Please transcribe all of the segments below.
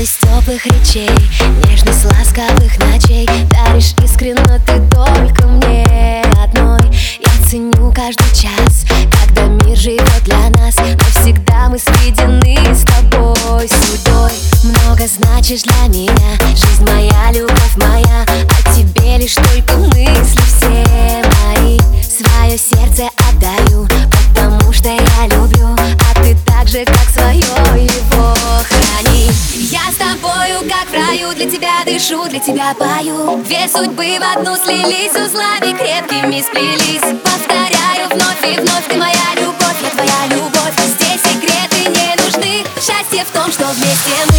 Радость теплых речей Нежность ласковых ночей. Даришь искренно ты только мне одной. Я ценю каждый час Когда мир живет для нас. Навсегда мы сведены с тобой. Судьбой Много значишь для меня как свое его храни Я с тобою, как в раю Для тебя дышу, для тебя пою. Две судьбы в одну слились Узлами крепкими сплелись. Повторяю вновь и вновь Ты моя любовь, я твоя любовь. Здесь секреты не нужны Счастье в том, что вместе мы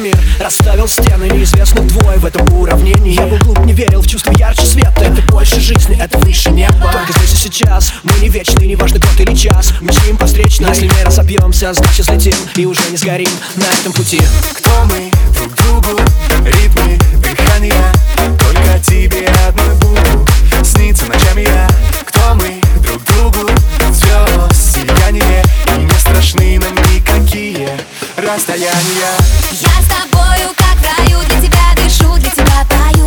мир. Расставил стены Неизвестных двое в этом уравнении. Я был глуп, не верил в чувство ярче света. Это больше жизни, это выше неба. Только здесь и сейчас. Мы не вечны, не важно год или час. Мечтим повстречно, если не разобьемся Значит взлетим. И уже не сгорим на этом пути. Кто мы? Друг другу? Ритмы, дыхания. Только тебе Я с тобою, как в раю Для тебя дышу, для тебя пою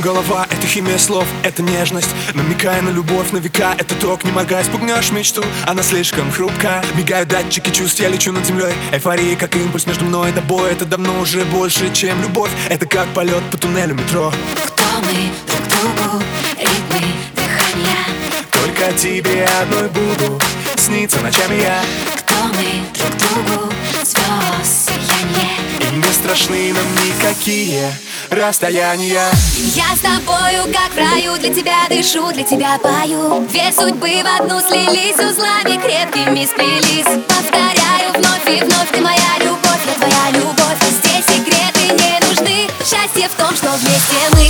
голова, это химия слов, это нежность. Намекая на любовь на века, это ток, не моргай, спугнешь мечту. Она слишком хрупка, мигают датчики чувств, я лечу над землей. Эйфория, как импульс между мной и тобой Это давно уже больше, чем любовь. Это как полет по туннелю метро. Кто мы? Друг другу? Ритмы, дыхания? Только тебе одной буду Снится ночами я. Кто мы? Друг другу? Звезд, сияние? И не страшны нам никакие расстояния. Я с тобою, как в раю Для тебя дышу, для тебя пою. Две судьбы в одну слились Узлами крепкими сплелись. Повторяю вновь и вновь Ты моя любовь, я твоя любовь. Здесь секреты не нужны Счастье в том, что вместе мы